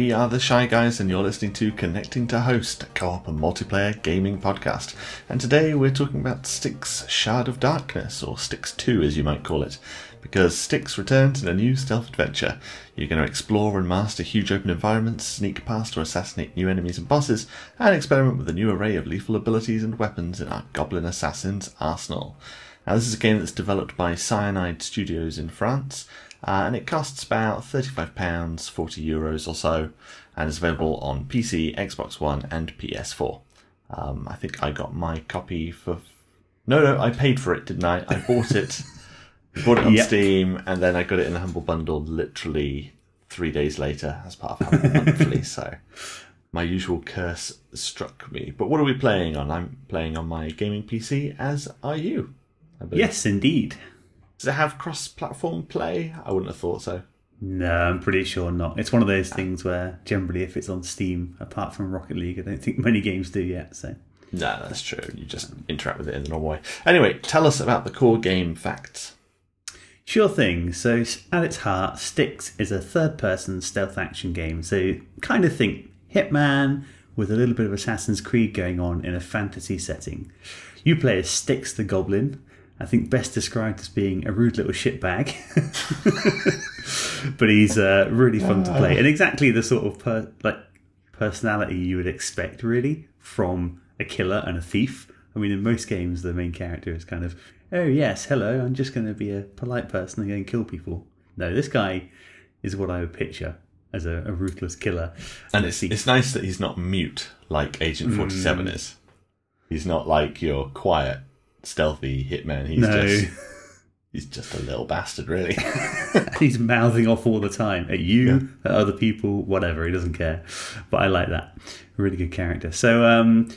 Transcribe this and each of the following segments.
We are the Shy Guys, and you're listening to Connecting to Host, a co op and multiplayer gaming podcast. And today we're talking about Styx Shard of Darkness, or Styx 2 as you might call it, because Styx returns in a new stealth adventure. You're going to explore and master huge open environments, sneak past or assassinate new enemies and bosses, and experiment with a new array of lethal abilities and weapons in our Goblin Assassin's arsenal. Now, this is a game that's developed by Cyanide Studios in France, uh, and it costs about £35, 40 euros or so, and is available on PC, Xbox One, and PS4. Um, I think I got my copy for. No, no, I paid for it, didn't I? I bought it. bought it on Yep. Steam, and then I got it in a humble bundle literally three days later as part of Humble Monthly. So my usual curse struck me. But what are we playing on? I'm playing on my gaming PC, as are you. I. Yes, indeed. Does it have cross-platform play? I wouldn't have thought so. No, I'm pretty sure not. It's one of those things where generally, if it's on Steam, apart from Rocket League, I don't think many games do yet. So, No, that's true. You just interact with it in the normal way. Anyway, tell us about the core game facts. sure thing. So, at its heart, Styx is a third-person stealth action game. So, kind of think Hitman with a little bit of Assassin's Creed going on in a fantasy setting. You play as Styx the Goblin. I think best described as being a rude little shitbag. but he's uh, really fun to play. And exactly the sort of per- like personality you would expect really from a killer and a thief. I mean in most games the main character is kind of oh yes hello i'm just going to be a polite person and go and kill people. No this guy is what i would picture as a, a ruthless killer. And a it's, it's nice that he's not mute like Agent 47 is. He's not like your quiet, stealthy hitman. He's No. just he's just a little bastard, really. he's mouthing off all the time at you, at other people, whatever. He doesn't care. But I like that. Really good character. So, um,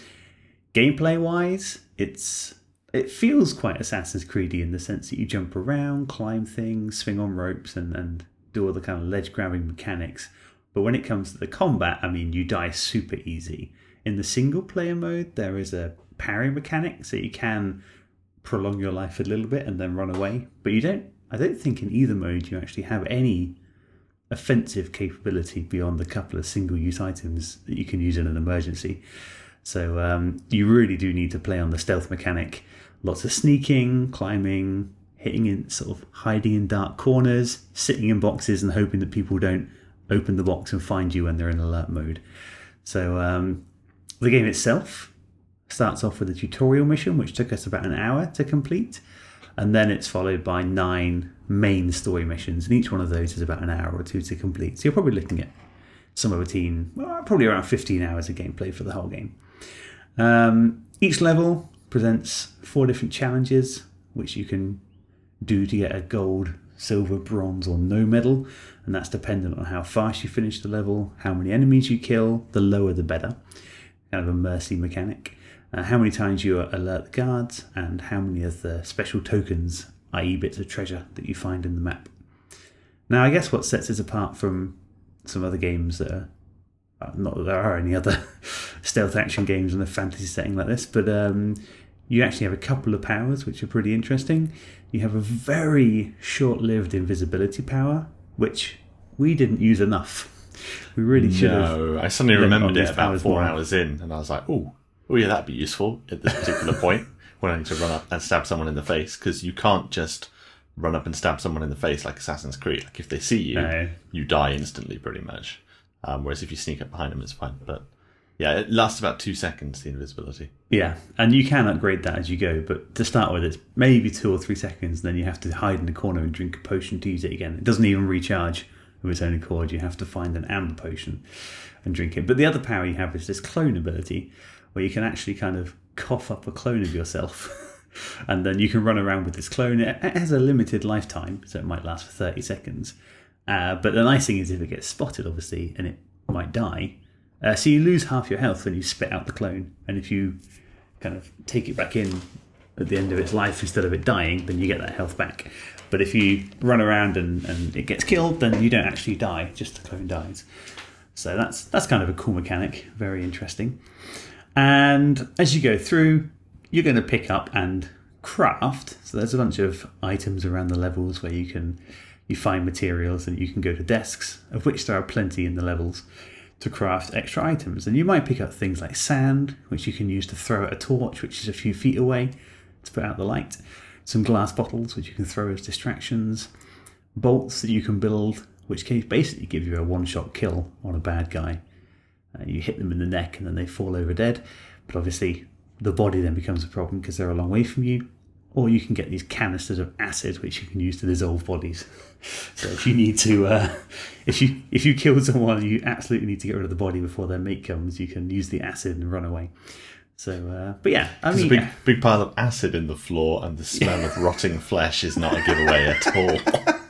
gameplay wise, it's it feels quite Assassin's Creedy in the sense that you jump around, climb things, swing on ropes, and and do all the kind of ledge grabbing mechanics. But when it comes to the combat, I mean, you die super easy. In the single player mode, there is a parry mechanic, so you can prolong your life a little bit and then run away. But you don't. I don't think in either mode you actually have any offensive capability beyond the couple of single-use items that you can use in an emergency. So um, you really do need to play on the stealth mechanic. Lots of sneaking, climbing, hitting in sort of hiding in dark corners, sitting in boxes and hoping that people don't open the box and find you when they're in alert mode. So um, the game itself starts off with a tutorial mission, which took us about an hour to complete, and then it's followed by nine main story missions, and each one of those is about an hour or two to complete. So you're probably looking at somewhere between well, probably around 15 hours of gameplay for the whole game. Um, each level presents four different challenges, which you can do to get a gold, silver, bronze, or no medal, and that's dependent on how fast you finish the level, how many enemies you kill. The lower, the better. Kind of a mercy mechanic. Uh, how many times you alert the guards, and how many of the special tokens, i.e., bits of treasure, that you find in the map. Now, I guess what sets it apart from some other games that are uh, not that there are any other stealth action games in a fantasy setting like this, but um, you actually have a couple of powers which are pretty interesting. You have a very short lived invisibility power, which we didn't use enough. We really should have. no, I suddenly remembered it about four more. hours in, and I was like, "Oh, oh yeah, that'd be useful at this particular point when I need to run up and stab someone in the face because you can't just run up and stab someone in the face like Assassin's Creed. Like if they see you, No. you die instantly, pretty much. Um, whereas if you sneak up behind them, it's fine. But yeah, it lasts about two seconds. The invisibility. Yeah, and you can upgrade that as you go, but to start with, it's maybe two or three seconds, and then you have to hide in the corner and drink a potion to use it again. It doesn't even recharge of its own accord. You have to find an amber potion and drink it. But the other power you have is this clone ability, where you can actually kind of cough up a clone of yourself. and then you can run around with this clone. It has a limited lifetime, so it might last for 30 seconds. Uh, but the nice thing is, if it gets spotted, obviously, and it might die, uh, so you lose half your health when you spit out the clone. And if you kind of take it back in at the end of its life instead of it dying, then you get that health back. But if you run around and, and it gets killed, then you don't actually die, just the clone dies. So that's that's kind of a cool mechanic, very interesting. And as you go through, you're going to pick up and craft. So there's a bunch of items around the levels where you can you find materials and you can go to desks, of which there are plenty in the levels, to craft extra items. And you might pick up things like sand, which you can use to throw at a torch, which is a few feet away to put out the light, some glass bottles, which you can throw as distractions, bolts that you can build, which can basically give you a one shot kill on a bad guy. Uh, you hit them in the neck and then they fall over dead. But obviously, the body then becomes a problem because they're a long way from you. Or you can get these canisters of acid which you can use to dissolve bodies. So if you need to, uh, if you if you kill someone, you absolutely need to get rid of the body before their mate comes. You can use the acid and run away. So, uh, but yeah, I There's mean, a big, yeah. big pile of acid in the floor, and the smell of rotting flesh is not a giveaway at all.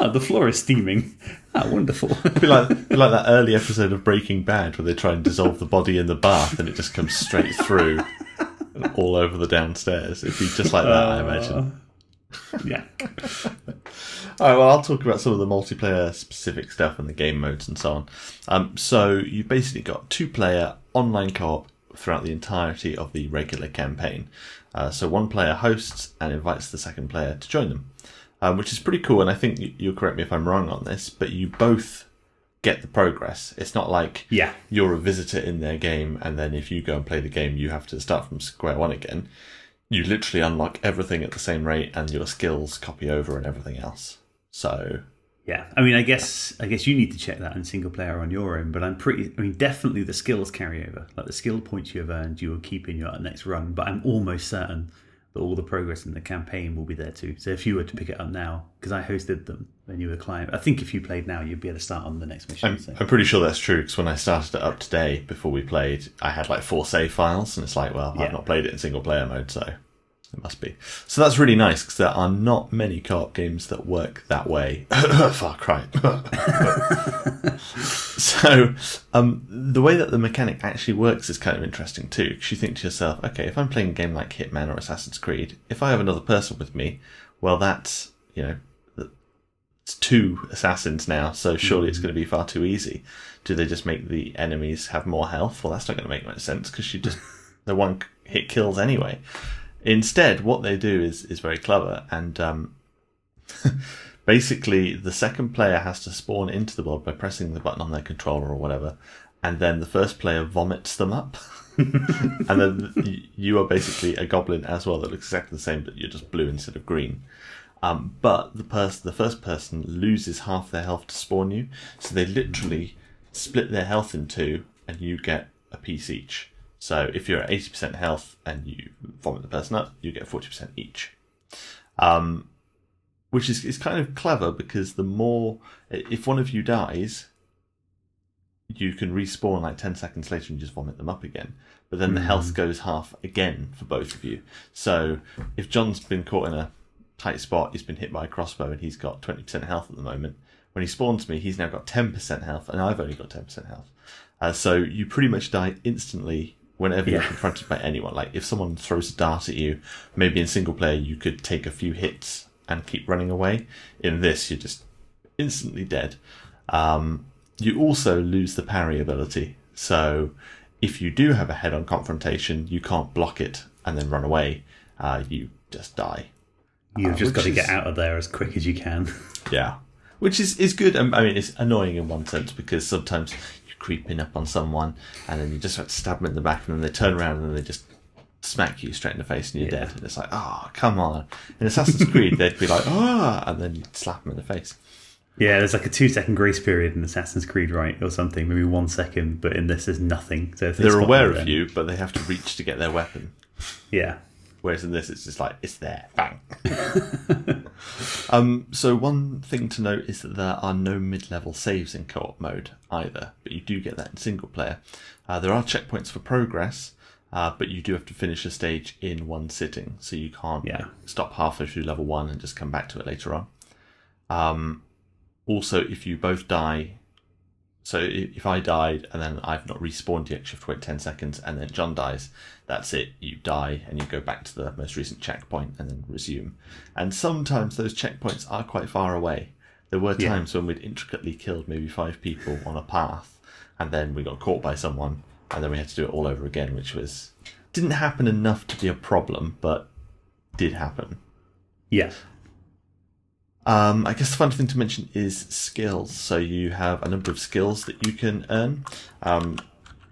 Ah, the floor is steaming. Ah, wonderful. be like, be like that early episode of Breaking Bad where they try and dissolve the body in the bath, and it just comes straight through, all over the downstairs. It'd be just like that, I imagine. yeah, All right, well, I'll talk about some of the multiplayer specific stuff and the game modes and so on. Um, so you've basically got two player online co-op throughout the entirety of the regular campaign. Uh, so one player hosts and invites the second player to join them, um, which is pretty cool. And I think you, you'll correct me if I'm wrong on this, but you both get the progress. It's not like yeah, you're a visitor in their game, and then if you go and play the game, you have to start from square one again. You literally unlock everything at the same rate, and your skills copy over and everything else. So yeah. I mean, I guess I guess you need to check that in single player on your own. But I'm pretty. I mean, definitely the skills carry over. Like the skill points you have earned, you will keep in your next run. But I'm almost certain that all the progress in the campaign will be there too. So if you were to pick it up now, because I hosted them, then you were a client. I think if you played now, you'd be able to start on the next mission. I'm, so. I'm pretty sure that's true because when I started it up today, before we played, I had like four save files, and it's like, well, Yeah. I've not played it in single player mode, so it must be. So that's really nice because there are not many co-op games that work that way. Far Cry. so um, the way that the mechanic actually works is kind of interesting too. Because you think to yourself, okay, if I'm playing a game like Hitman or Assassin's Creed, if I have another person with me, well, that's you know it's two assassins now, so surely it's going to be far too easy. Do they just make the enemies have more health? Well, that's not going to make much sense because you just the one hit kills anyway. Instead, what they do is is very clever, and um, basically the second player has to spawn into the world by pressing the button on their controller or whatever, and then the first player vomits them up. and then you are basically a goblin as well that looks exactly the same, but you're just blue instead of green. Um, but the person, the first person, loses half their health to spawn you, so they literally split their health in two, and you get a piece each. So if you're at eighty percent health and you vomit the person up, you get forty percent each. Um, which is is kind of clever because the more if one of you dies, you can respawn like ten seconds later and just vomit them up again. But then the health goes half again for both of you. So if John's been caught in a tight spot, he's been hit by a crossbow and he's got twenty percent health at the moment. When he spawns me, he's now got ten percent health, and I've only got ten percent health. Uh, so you pretty much die instantly whenever you're confronted by anyone. Like if someone throws a dart at you, maybe in single player you could take a few hits and keep running away. In this, you're just instantly dead. Um, you also lose the parry ability. So if you do have a head-on confrontation, you can't block it and then run away. Uh, you just die. You've Uh, just got to is- get out of there as quick as you can. Yeah, which is is good. I mean, it's annoying in one sense because sometimes creeping up on someone and then you just have to stab them in the back, and then they turn around and they just smack you straight in the face and you're Yeah. dead. And it's like, oh, come on. In Assassin's Creed, they'd be like, ah, and then you'd slap them in the face. yeah, there's like a two second grace period in Assassin's Creed, right, or something, maybe one second. But in this, there's nothing. So They're aware of then- you, but they have to reach to get their weapon. Yeah, Whereas in this, it's just like it's there, bang. um, so one thing to note is that there are no mid-level saves in co-op mode either, but you do get that in single player. Uh, there are checkpoints for progress, uh, but you do have to finish a stage in one sitting, so you can't Yeah. like, stop halfway through level one and just come back to it later on. Um, also, if you both die, so if I died and then I've not respawned yet, you have to wait 10 seconds, and then John dies, that's it. You die and you go back to the most recent checkpoint and then resume. And sometimes those checkpoints are quite far away. There were Yeah. times when we'd intricately killed maybe five people on a path, and then we got caught by someone, and then we had to do it all over again, which was didn't happen enough to be a problem, but did happen. yeah, Um, I guess the fun thing to mention is skills. So you have a number of skills that you can earn um,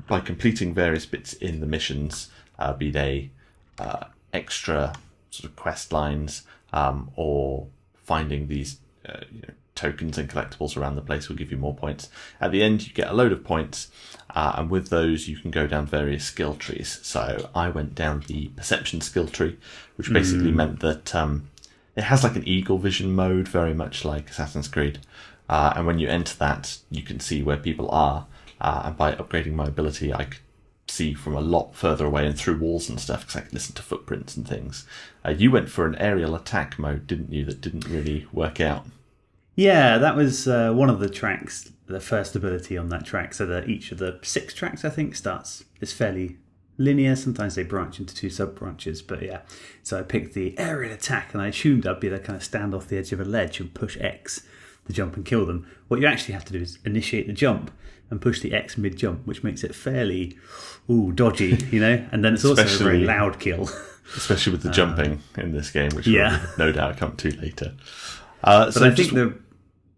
by completing various bits in the missions, uh, be they uh, extra sort of quest lines um, or finding these uh, you know, tokens and collectibles around the place will give you more points. At the end, you get a load of points, uh, and with those, you can go down various skill trees. So I went down the perception skill tree, which basically meant that um, it has like an eagle vision mode, very much like Assassin's Creed. Uh, and when you enter that, you can see where people are. Uh, and by upgrading my ability, I could see from a lot further away and through walls and stuff because I could listen to footprints and things. Uh, you went for an aerial attack mode, didn't you? That didn't really work out. Yeah, that was uh, one of the tracks, the first ability on that track. So that each of the six tracks, I think, starts is fairly linear. Sometimes they branch into two sub branches, but yeah. So I picked the aerial attack, and I assumed I'd be able to kind of stand off the edge of a ledge and push X to jump and kill them. What you actually have to do is initiate the jump and push the X mid jump, which makes it fairly ooh dodgy, you know. And then it's also a very loud kill. Especially with the jumping in this game, which yeah. will no doubt come to later. Uh, But so I just, think the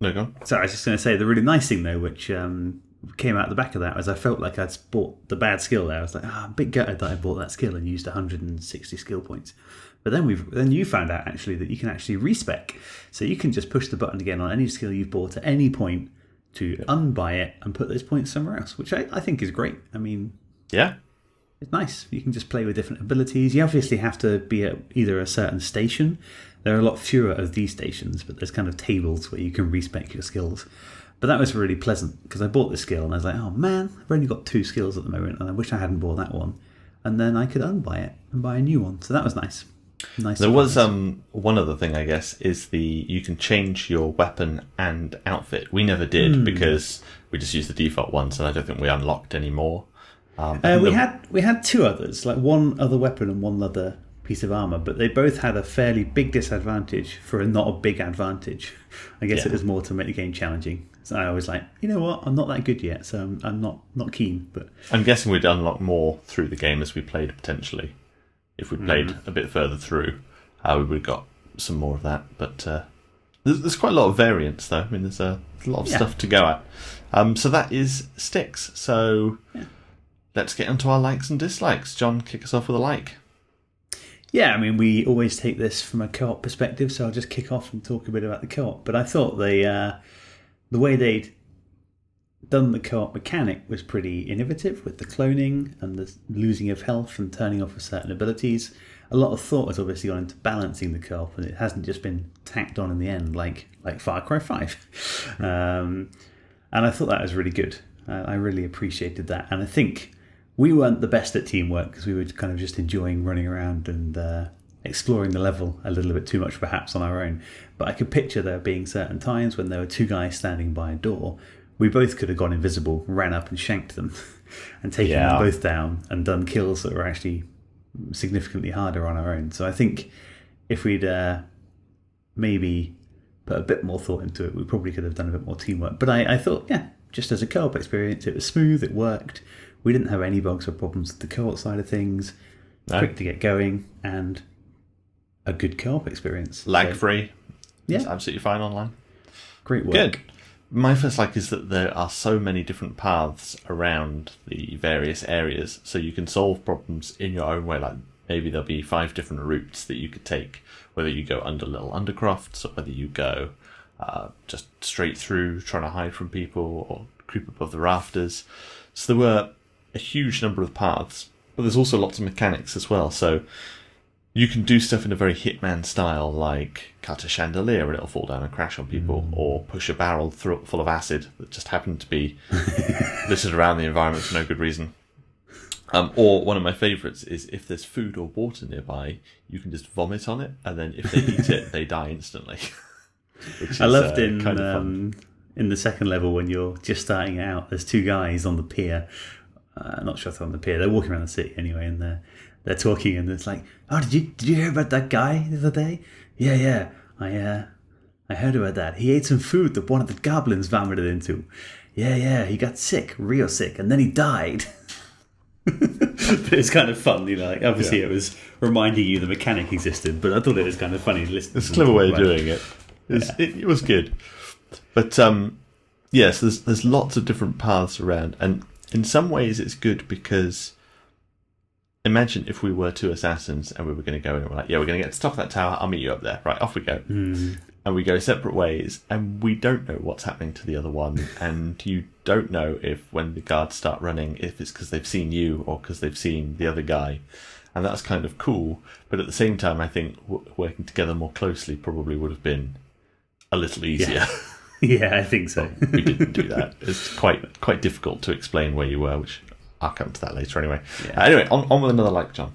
no, go on. Sorry, I was just going to say the really nice thing though, which um, came out the back of that, was I felt like I'd bought the bad skill there. I was like, ah, I'm a bit gutted that I bought that skill and used 160 skill points. But then we've then you found out actually that you can actually respec, so you can just push the button again on any skill you've bought at any point to unbuy it and put those points somewhere else, which I, I think is great. I mean, Yeah, it's nice. You can just play with different abilities. You obviously have to be at either a certain station. There are a lot fewer of these stations, but there's kind of tables where you can respec your skills. But that was really pleasant because I bought this skill and I was like, oh man, I've only got two skills at the moment and I wish I hadn't bought that one. And then I could unbuy it and buy a new one. So that was nice. Nice. There was um one other thing I guess is the you can change your weapon and outfit. We never did Hmm. because we just used the default ones, and I don't think we unlocked any more. Um, Uh, we the- had we had two others, like one other weapon and one other piece of armor, but they both had a fairly big disadvantage for a not a big advantage. I guess Yeah. it was more to make the game challenging. So I was like, you know what, I'm not that good yet, so I'm, I'm not not keen. But I'm guessing we'd unlock more through the game as we played potentially. If we played Mm-hmm. a bit further through, uh, we would have got some more of that. But uh, there's, there's quite a lot of variance, though. I mean, there's a, there's a lot of Yeah. stuff to go at. Um, so that is Styx. So let's get into our likes and dislikes. John, kick us off with a like. Yeah, I mean, we always take this from a co-op perspective, so I'll just kick off and talk a bit about the co-op. But I thought the uh, the way they'd done the co-op mechanic was pretty innovative with the cloning and the losing of health and turning off of certain abilities. A lot of thought has obviously gone into balancing the co-op, and it hasn't just been tacked on in the end like like Far Cry Five. Um, and I thought that was really good. Uh, I really appreciated that, and I think we weren't the best at teamwork because we were kind of just enjoying running around and uh, exploring the level a little bit too much, perhaps on our own. But I could picture there being certain times when there were two guys standing by a door. We both could have gone invisible, ran up and shanked them, and taken Yeah. them both down and done kills that were actually significantly harder on our own. So I think if we'd uh, maybe put a bit more thought into it, we probably could have done a bit more teamwork. But I, I thought, yeah, just as a co-op experience, it was smooth, it worked. We didn't have any bugs or problems with the co-op side of things. No. Quick to get going and a good co-op experience. Lag So, free. Yeah. It's absolutely fine online. great work. Good. My first like is that there are so many different paths around the various areas, so you can solve problems in your own way. Like maybe there'll be five different routes that you could take, whether you go under little undercrofts or whether you go uh, just straight through trying to hide from people or creep above the rafters. So there were a huge number of paths, but there's also lots of mechanics as well. So you can do stuff in a very Hitman style, like cut a chandelier and it'll fall down and crash on people, or push a barrel through, full of acid that just happened to be littered around the environment for no good reason. Um, or one of my favourites is if there's food or water nearby, you can just vomit on it, and then if they eat it, they die instantly. Which I loved uh, in kind of um, in the second level when you're just starting out. There's two guys on the pier. Uh, not sure if they're on the pier. They're walking around the city anyway, and they're they're talking, and it's like, "Oh, did you did you hear about that guy the other day? Yeah, yeah. I uh, I heard about that. He ate some food that one of the goblins vomited into. Yeah, yeah. He got sick, real sick, and then he died." but it's kind of fun, you know. Like obviously, Yeah. it was reminding you the mechanic existed, but I thought it was kind of funny. to listen It's a clever way of doing it. it, was, it, it was good. But um, yes, there's there's lots of different paths around, and in some ways it's good because imagine if we were two assassins and we were going to go in and we're like, yeah, we're going to get to the top of that tower. I'll meet you up there. Right, off we go. Mm. And we go separate ways, and we don't know what's happening to the other one, and you don't know if when the guards start running, if it's because they've seen you or because they've seen the other guy, and that's kind of cool. But at the same time, I think w- working together more closely probably would have been a little easier. Yeah, I think so. we didn't do that. It's quite quite difficult to explain where you were, which I'll come to that later anyway. Yeah. Uh, anyway, on, on with another like, John.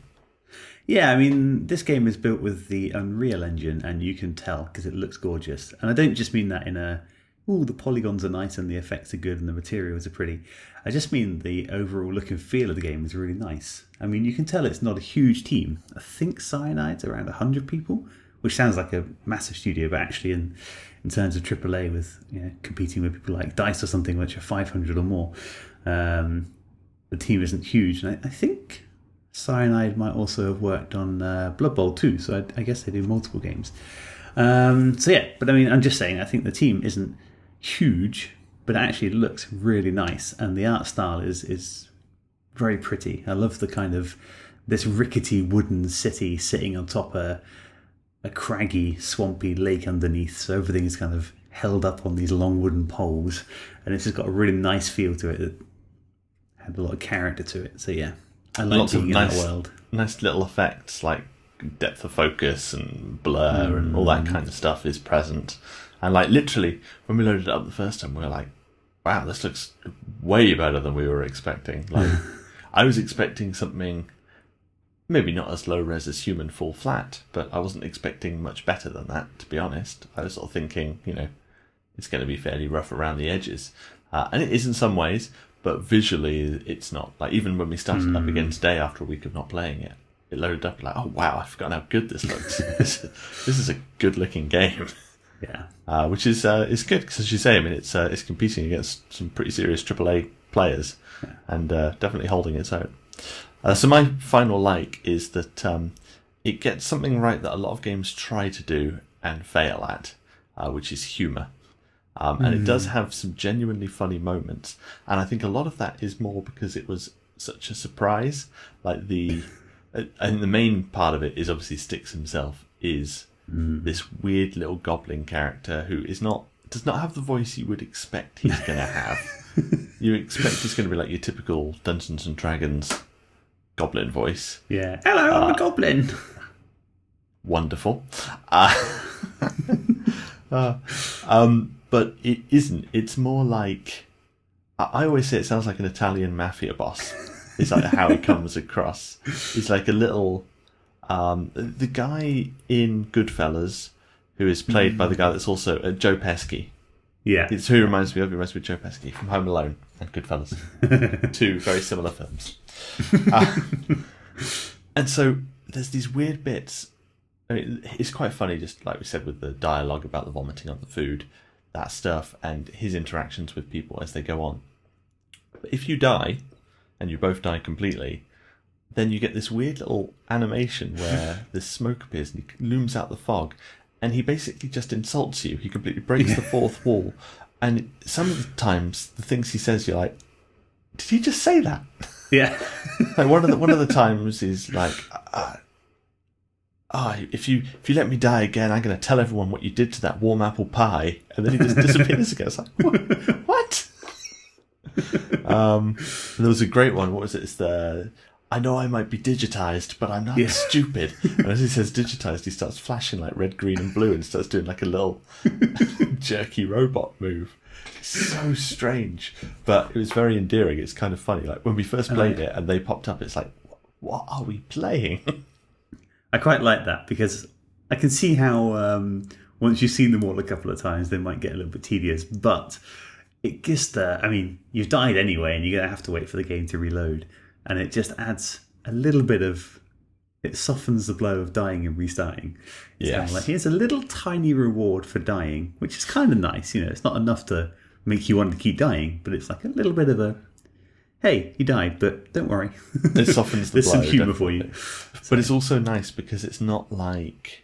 Yeah, I mean, this game is built with the Unreal Engine, and you can tell because it looks gorgeous. And I don't just mean that in a, oh, the polygons are nice and the effects are good and the materials are pretty. I just mean the overall look and feel of the game is really nice. I mean, you can tell it's not a huge team. I think Cyanide's around 100 people, which sounds like a massive studio, but actually, in, in terms of AAA, with you know, competing with people like DICE or something, which are 500 or more, um, the team isn't huge. And I, I think Cyanide might also have worked on uh, Blood Bowl too, so I, I guess they do multiple games. Um, so yeah, but I mean, I'm just saying, I think the team isn't huge, but it actually looks really nice, and the art style is is very pretty. I love the kind of this rickety wooden city sitting on top a a craggy, swampy lake underneath, so everything is kind of held up on these long wooden poles, and it's just got a really nice feel to it. Had a lot of character to it. So yeah, I like Lots of being in nice- that world. Nice little effects like depth of focus and blur and all that kind of stuff is present. And like literally, when we loaded it up the first time, we were like, "Wow, this looks way better than we were expecting." Like, I was expecting something maybe not as low res as human fall flat, but I wasn't expecting much better than that. To be honest, I was sort of thinking, you know, it's going to be fairly rough around the edges, uh, and it is in some ways. But visually, it's not. Like even when we started up again today after a week of not playing it, it loaded up like, oh wow, I've forgotten how good this looks. this, this is a good looking game, Yeah, uh, which is uh, is good because as you say, I mean, it's uh, it's competing against some pretty serious AAA players, and uh, definitely holding its own. Uh, so my final like is that um, it gets something right that a lot of games try to do and fail at, uh, which is humour. Um, and it does have some genuinely funny moments, and I think a lot of that is more because it was such a surprise. Like the, uh, and the main part of it is obviously Styx himself is this weird little goblin character who is not does not have the voice you would expect he's going to have. you expect he's going to be like your typical Dungeons and Dragons goblin voice. yeah. Hello, I'm a goblin. Wonderful. Uh, uh, um, but it isn't. It's more like I always say it sounds like an Italian mafia boss. It's like how he comes across. He's like a little um, the guy in Goodfellas who is played by the guy that's also uh, Joe Pesci. Yeah, It's who he reminds me of. He reminds me of Joe Pesci from Home Alone and Goodfellas. Two very similar films. Uh, and so there's these weird bits. I mean, it's quite funny, just like we said with the dialogue about the vomiting on the food, that stuff, and his interactions with people as they go on. But if you die, and you both die completely, then you get this weird little animation where this smoke appears and he looms out the fog, and he basically just insults you. He completely breaks the fourth wall, and some of the times the things he says, you're like, did he just say that? yeah, like one of the one of the times is like, uh, oh, if you if you let me die again, I'm going to tell everyone what you did to that warm apple pie, and then he just disappears again. It's like what? what? um, there was a great one. What was it? It's the I know I might be digitized, but I'm not Yeah. stupid. And as he says digitized, he starts flashing like red, green, and blue, and starts doing like a little jerky robot move. So strange, but it was very endearing. It's kind of funny. Like when we first played it and they popped up, it's like, what are we playing? I quite like that because I can see how um, once you've seen them all a couple of times, they might get a little bit tedious. But it just, uh, I mean, you've died anyway, and you're gonna have to wait for the game to reload, and it just adds a little bit of. It softens the blow of dying and restarting. It's kind of like here's a little tiny reward for dying, which is kind of nice. You know, it's not enough to make you want to keep dying, but it's like a little bit of a. Hey, he died, but don't worry. It softens the There's some humour for you. definitely. But it's also nice because it's not like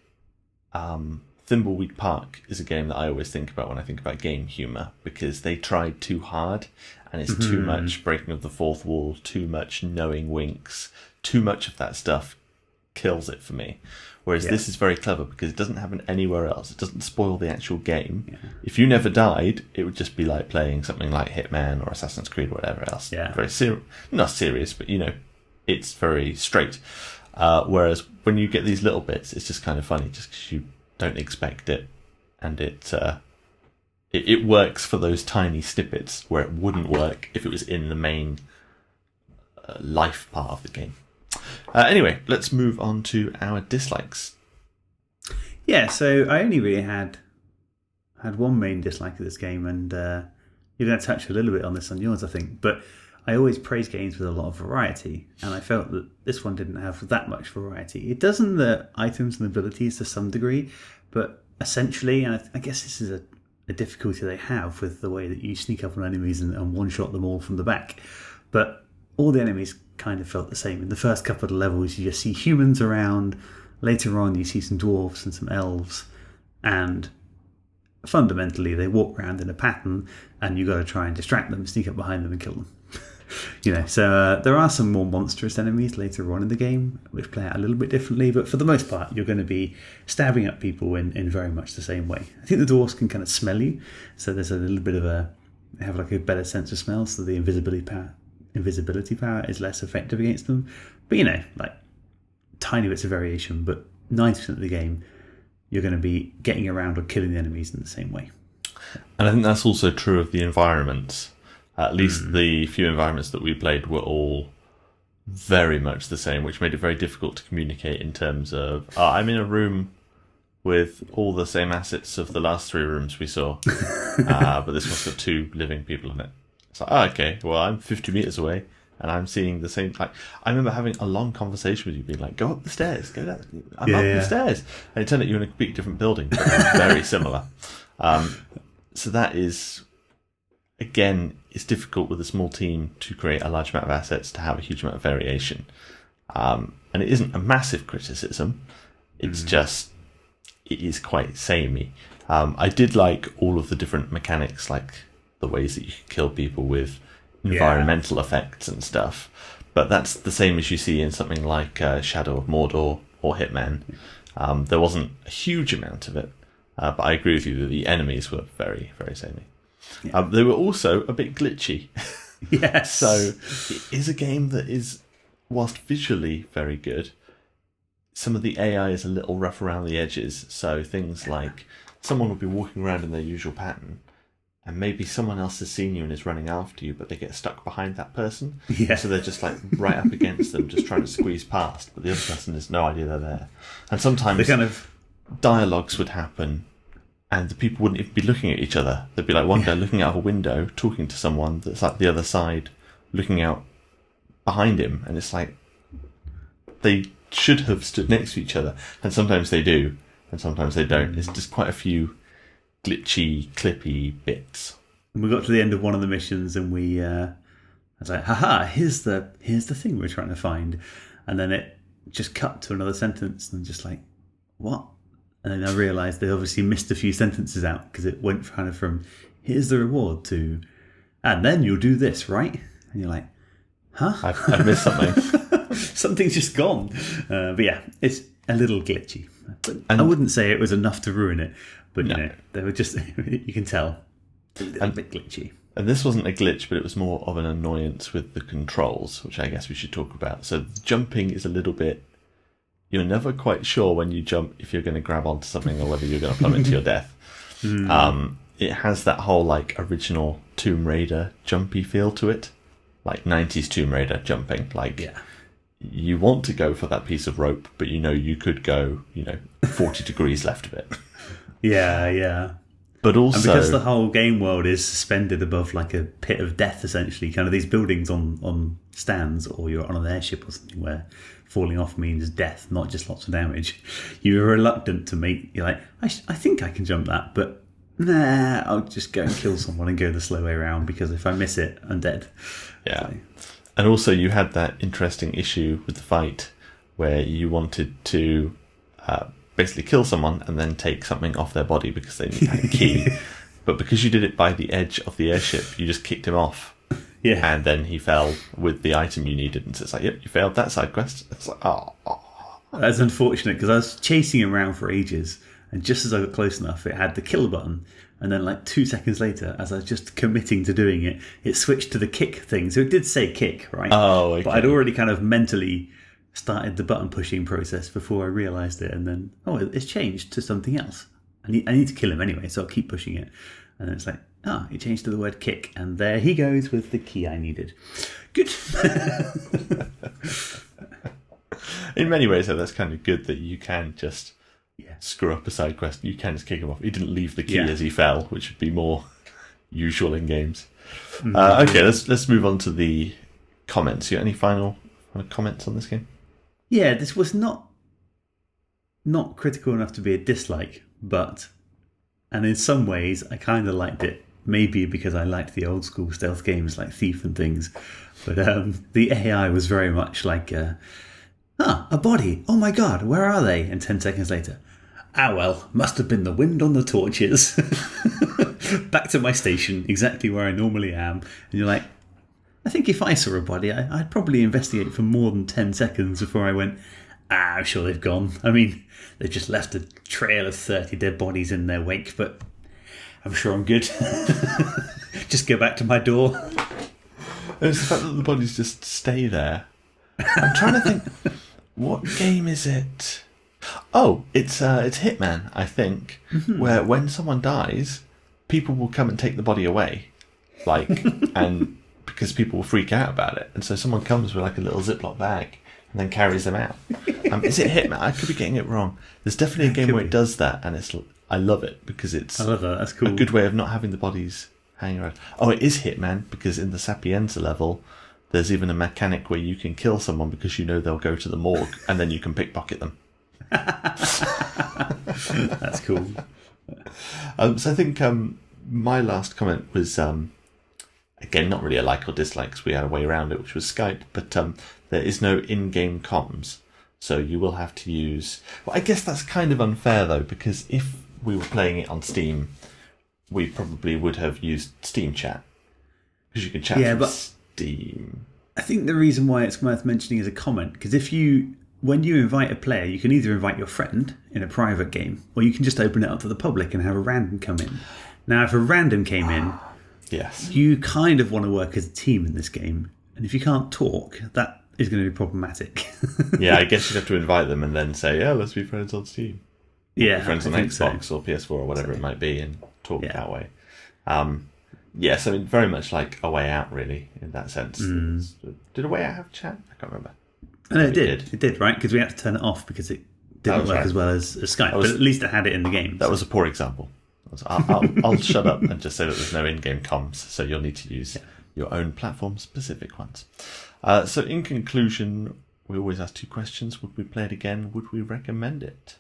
um, Thimbleweed Park is a game that I always think about when I think about game humor because they tried too hard and it's too much breaking of the fourth wall, too much knowing winks, too much of that stuff kills it for me. Whereas Yeah. this is very clever because it doesn't happen anywhere else. It doesn't spoil the actual game. If you never died, it would just be like playing something like Hitman or Assassin's Creed or whatever else. Yeah. Very ser- not serious, but you know, it's very straight. Uh, whereas when you get these little bits, it's just kind of funny just because you don't expect it, and it, uh, it it works for those tiny snippets where it wouldn't work if it was in the main uh, life part of the game. Uh, anyway, let's move on to our dislikes. Yeah, so I only really had had one main dislike of this game, and uh, you're going to touch a little bit on this on yours, I think. But I always praise games with a lot of variety, and I felt that this one didn't have that much variety. It does in the items and abilities to some degree, but essentially, and I, I guess this is a, a difficulty they have with the way that you sneak up on enemies and, and one shot them all from the back. But all the enemies kind of felt the same. In the first couple of levels, you just see humans around. Later on, you see some dwarves and some elves, and fundamentally, they walk around in a pattern, and you got to try and distract them, sneak up behind them, and kill them. you know, so uh, there are some more monstrous enemies later on in the game, which play out a little bit differently, but for the most part, you're going to be stabbing at people in, in very much the same way. I think the dwarves can kind of smell you, so there's a little bit of a have like a better sense of smell, so the invisibility power invisibility power is less effective against them. But you know, like tiny bits of variation, but 90% of the game, you're going to be getting around or killing the enemies in the same way. And I think that's also true of the environments. At least the few environments that we played were all very much the same, which made it very difficult to communicate in terms of oh, I'm in a room with all the same assets of the last three rooms we saw, uh, but this one's got two living people in it. It's like, oh, okay, well, I'm 50 meters away and I'm seeing the same. Like, I remember having a long conversation with you, being like, "Go up the stairs, go down. I'm Yeah, up yeah. the stairs," and it turned out you were in a completely different building, but very similar. Um, so that is again, it's difficult with a small team to create a large amount of assets to have a huge amount of variation. Um, and it isn't a massive criticism. It's just it is quite samey. Um, I did like all of the different mechanics, like the ways that you can kill people with environmental effects and stuff. But that's the same as you see in something like uh, Shadow of Mordor or Hitman. Um, there wasn't a huge amount of it, uh, but I agree with you that the enemies were very, very samey. Um, they were also a bit glitchy. Yes. So it is a game that is, whilst visually very good, some of the AI is a little rough around the edges. So things like someone will be walking around in their usual pattern, and maybe someone else has seen you and is running after you, but they get stuck behind that person. Yeah. So they're just like right up against them, just trying to squeeze past, but the other person has no idea they're there. And sometimes they kind of dialogues would happen and the people wouldn't even be looking at each other. They'd be like one guy looking out of a window, talking to someone that's at the other side, looking out behind him, and it's like they should have stood next to each other. And sometimes they do, and sometimes they don't. It's just quite a few glitchy, clippy bits. And we got to the end of one of the missions, and we, uh, I was like, "Haha! Here's the here's the thing we're trying to find," and then it just cut to another sentence, and just like, "What?" And then I realised they obviously missed a few sentences out because it went kind of from "Here's the reward" to "And then you'll do this, right?" And you're like, "Huh? I've, I've missed something. Something's just gone." Uh, but yeah, it's a little glitchy. But I wouldn't say it was enough to ruin it, but No. you know, they were just you can tell a bit glitchy. And this wasn't a glitch, but it was more of an annoyance with the controls, which I guess we should talk about. So jumping is a little bit. You're never quite sure when you jump if you're going to grab onto something or whether you're going to plummet to your death. Um, it has that whole like original Tomb Raider jumpy feel to it, like 90s Tomb Raider jumping. Like Yeah. you want to go for that piece of rope, but you know you could go, you know, 40 degrees left of it. Yeah, yeah. But also, And because the whole game world is suspended above like a pit of death, essentially, kind of these buildings on, on stands, or you're on an airship or something where falling off means death, not just lots of damage, you're reluctant to make, you're like, I, sh- I think I can jump that, but nah, I'll just go and kill someone and go the slow way around because if I miss it, I'm dead. Yeah. And also, you had that interesting issue with the fight where you wanted to uh, basically kill someone and then take something off their body because they need a key. but because you did it by the edge of the airship, you just kicked him off. Yeah. And then he fell with the item you needed. And so it's like, yep, you failed that side quest. It's like, oh, oh. That's unfortunate because I was chasing him around for ages, and just as I got close enough, it had the kill button. And then, like two seconds later, as I was just committing to doing it, it switched to the kick thing. So it did say kick, right? Oh, okay. But I'd already kind of mentally started the button pushing process before I realised it, and then oh, it's changed to something else. I need, I need to kill him anyway, so I'll keep pushing it. And then it's like, ah, it changed to the word kick, and there he goes with the key I needed. Good. In many ways, though, that's kind of good that you can just Yeah. screw up a side quest. You can just kick him off. He didn't leave the key Yeah. as he fell, which would be more usual in games. Mm-hmm. Uh, okay, let's let's move on to the comments. You got any final, final comments on this game? Yeah, this was not not critical enough to be a dislike, but and in some ways I kind of liked it. Maybe because I liked the old school stealth games like Thief and things, but um, the AI was very much like, uh, "Ah, a body! Oh my god, where are they?" And ten seconds later, ah well, must have been the wind on the torches. Back to my station, exactly where I normally am, and you're like, I think if I saw a body, I, I'd probably investigate for more than 10 seconds before I went, ah, I'm sure they've gone. I mean, they've just left a trail of 30 dead bodies in their wake, but I'm sure I'm good. just go back to my door. It's the fact that the bodies just stay there. I'm trying to think. What game is it? Oh, it's uh, it's Hitman, I think, where when someone dies, people will come and take the body away, like, and because people will freak out about it, and so someone comes with like a little Ziploc bag and then carries them out. Um, is it Hitman? I could be getting it wrong. There's definitely a game where it does that, and it's I love it because it's I love that. That's cool. a good way of not having the bodies hanging around. Oh, it is Hitman because in the Sapienza level, there's even a mechanic where you can kill someone because you know they'll go to the morgue and then you can pickpocket them. That's cool. Um, so I think um, my last comment was um, again not really a like or dislike 'cause we had a way around it, which was Skype, but um, there is no in-game comms, so you will have to use. Well, I guess that's kind of unfair though because if we were playing it on Steam, we probably would have used Steam Chat because you can chat Yeah, from but- Steam. I think the reason why it's worth mentioning is a comment because if you, when you invite a player, you can either invite your friend in a private game or you can just open it up to the public and have a random come in. Now, if a random came in, Yes. you kind of want to work as a team in this game, and if you can't talk, that is going to be problematic. yeah, I guess you'd have to invite them and then say, "Yeah, let's be friends on Steam, yeah, friends I on think so. Xbox or PS4 or whatever it might be," and talk Yeah. that way. Um, yes, I mean, very much like a way out, really, in that sense. Mm. Did a way out have chat? I can't remember. No, it It did. did. It did, right? Because we had to turn it off because it didn't work right. as well as, as Skype. was- but at least it had it in the game. That was a poor example. I'll, I'll, I'll shut up and just say that there's no in-game comms, so you'll need to use your own platform-specific ones. Uh, so, in conclusion, we always ask two questions: Would we play it again? Would we recommend it?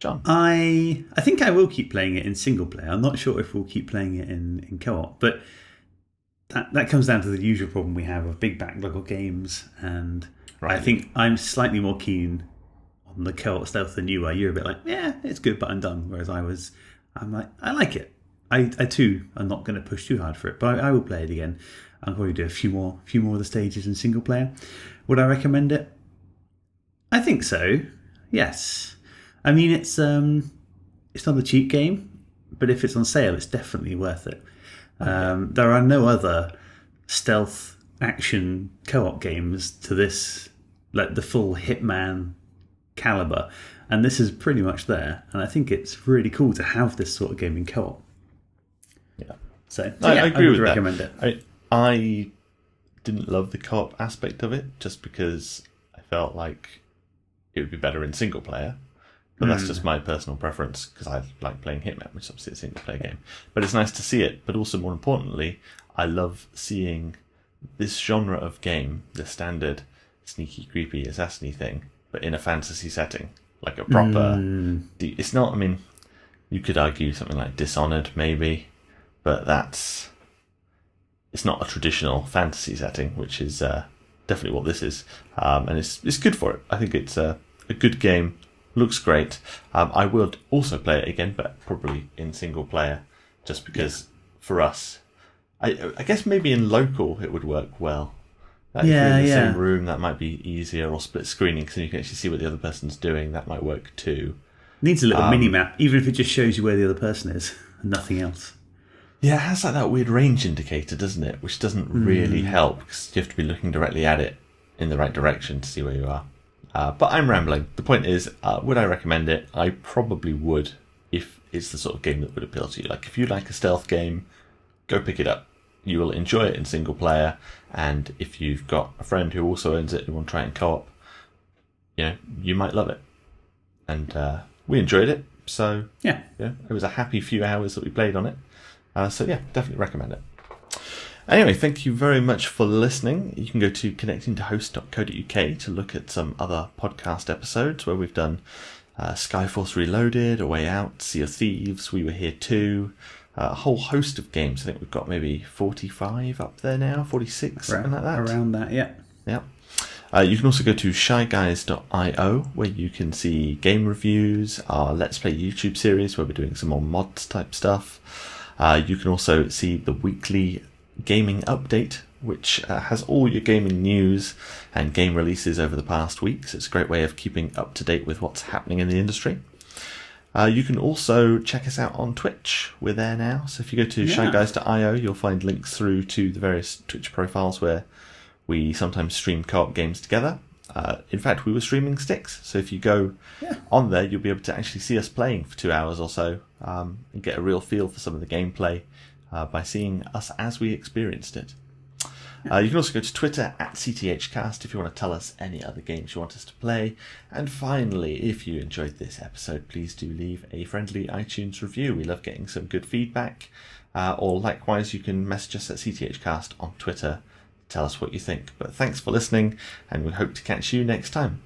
John. I I think I will keep playing it in single player. I'm not sure if we'll keep playing it in, in co-op, but that that comes down to the usual problem we have of big backlog of games, and I think I'm slightly more keen on the co-op stealth than you are. You're a bit like, yeah, it's good, but I'm done. Whereas I was, I'm like, I like it. I, I too am not going to push too hard for it, but I, I will play it again. I'll probably do a few more, few more of the stages in single player. Would I recommend it? I think so. Yes. I mean, it's um, it's not a cheap game, but if it's on sale, it's definitely worth it. Um, there are no other stealth action co-op games to this, like the full Hitman caliber, and this is pretty much there. And I think it's really cool to have this sort of game in co-op. Yeah. So, so I, yeah, I agree would with recommend that. it. I, I didn't love the co-op aspect of it just because I felt like it would be better in single player. But Hmm. that's just my personal preference because I like playing Hitman, which is obviously a single player game. But it's nice to see it. But also, more importantly, I love seeing this genre of game, the standard sneaky, creepy, assassiny thing, but in a fantasy setting, like a proper. De- It's not. I mean, you could argue something like Dishonored, maybe, but that's it's not a traditional fantasy setting, which is uh, definitely what this is, um, and it's it's good for it. I think it's a, a good game looks great. Um, I would also play it again, but probably in single player, just because for us, I, I guess maybe in local it would work well. Like if you're Yeah, in the yeah. same room, that might be easier, or split screening, so you can actually see what the other person's doing. That might work too. Needs a little Um, mini map, even if it just shows you where the other person is and nothing else. Yeah, it has like that weird range indicator, doesn't it? Which doesn't really Hmm. help because you have to be looking directly at it in the right direction to see where you are. Uh, but I'm rambling. The point is, uh, would I recommend it? I probably would if it's the sort of game that would appeal to you. Like if you like a stealth game, go pick it up. You will enjoy it in single player, and if you've got a friend who also owns it and want to try it in co-op, you know, you might love it. And uh, we enjoyed it, so Yeah. yeah, it was a happy few hours that we played on it. Uh, so yeah, definitely recommend it. Anyway, thank you very much for listening. You can go to connectingtohost.co.uk to look at some other podcast episodes where we've done uh, Skyforce Reloaded, A Way Out, Sea of Thieves, We Were Here Too, a whole host of games. I think we've got maybe 45 up there now, 46, something like that. Around that, yeah. Yeah. Uh, you can also go to shyguys.io where you can see game reviews, our Let's Play YouTube series where we're doing some more mods type stuff. Uh, you can also see the weekly gaming update, which uh, has all your gaming news and game releases over the past week. So it's a great way of keeping up to date with what's happening in the industry. Uh, you can also check us out on Twitch. We're there now. So if you go to Yeah. shyguys.io, you'll find links through to the various Twitch profiles where we sometimes stream co-op games together. Uh, in fact, we were streaming Styx. So if you go Yeah. on there, you'll be able to actually see us playing for two hours or so um, and get a real feel for some of the gameplay uh, by seeing us as we experienced it. Uh, you can also go to Twitter at CTHcast if you want to tell us any other games you want us to play. And finally, if you enjoyed this episode, please do leave a friendly iTunes review. We love getting some good feedback. Uh, or likewise, you can message us at CTHcast on Twitter. Tell us what you think. But thanks for listening, and we hope to catch you next time.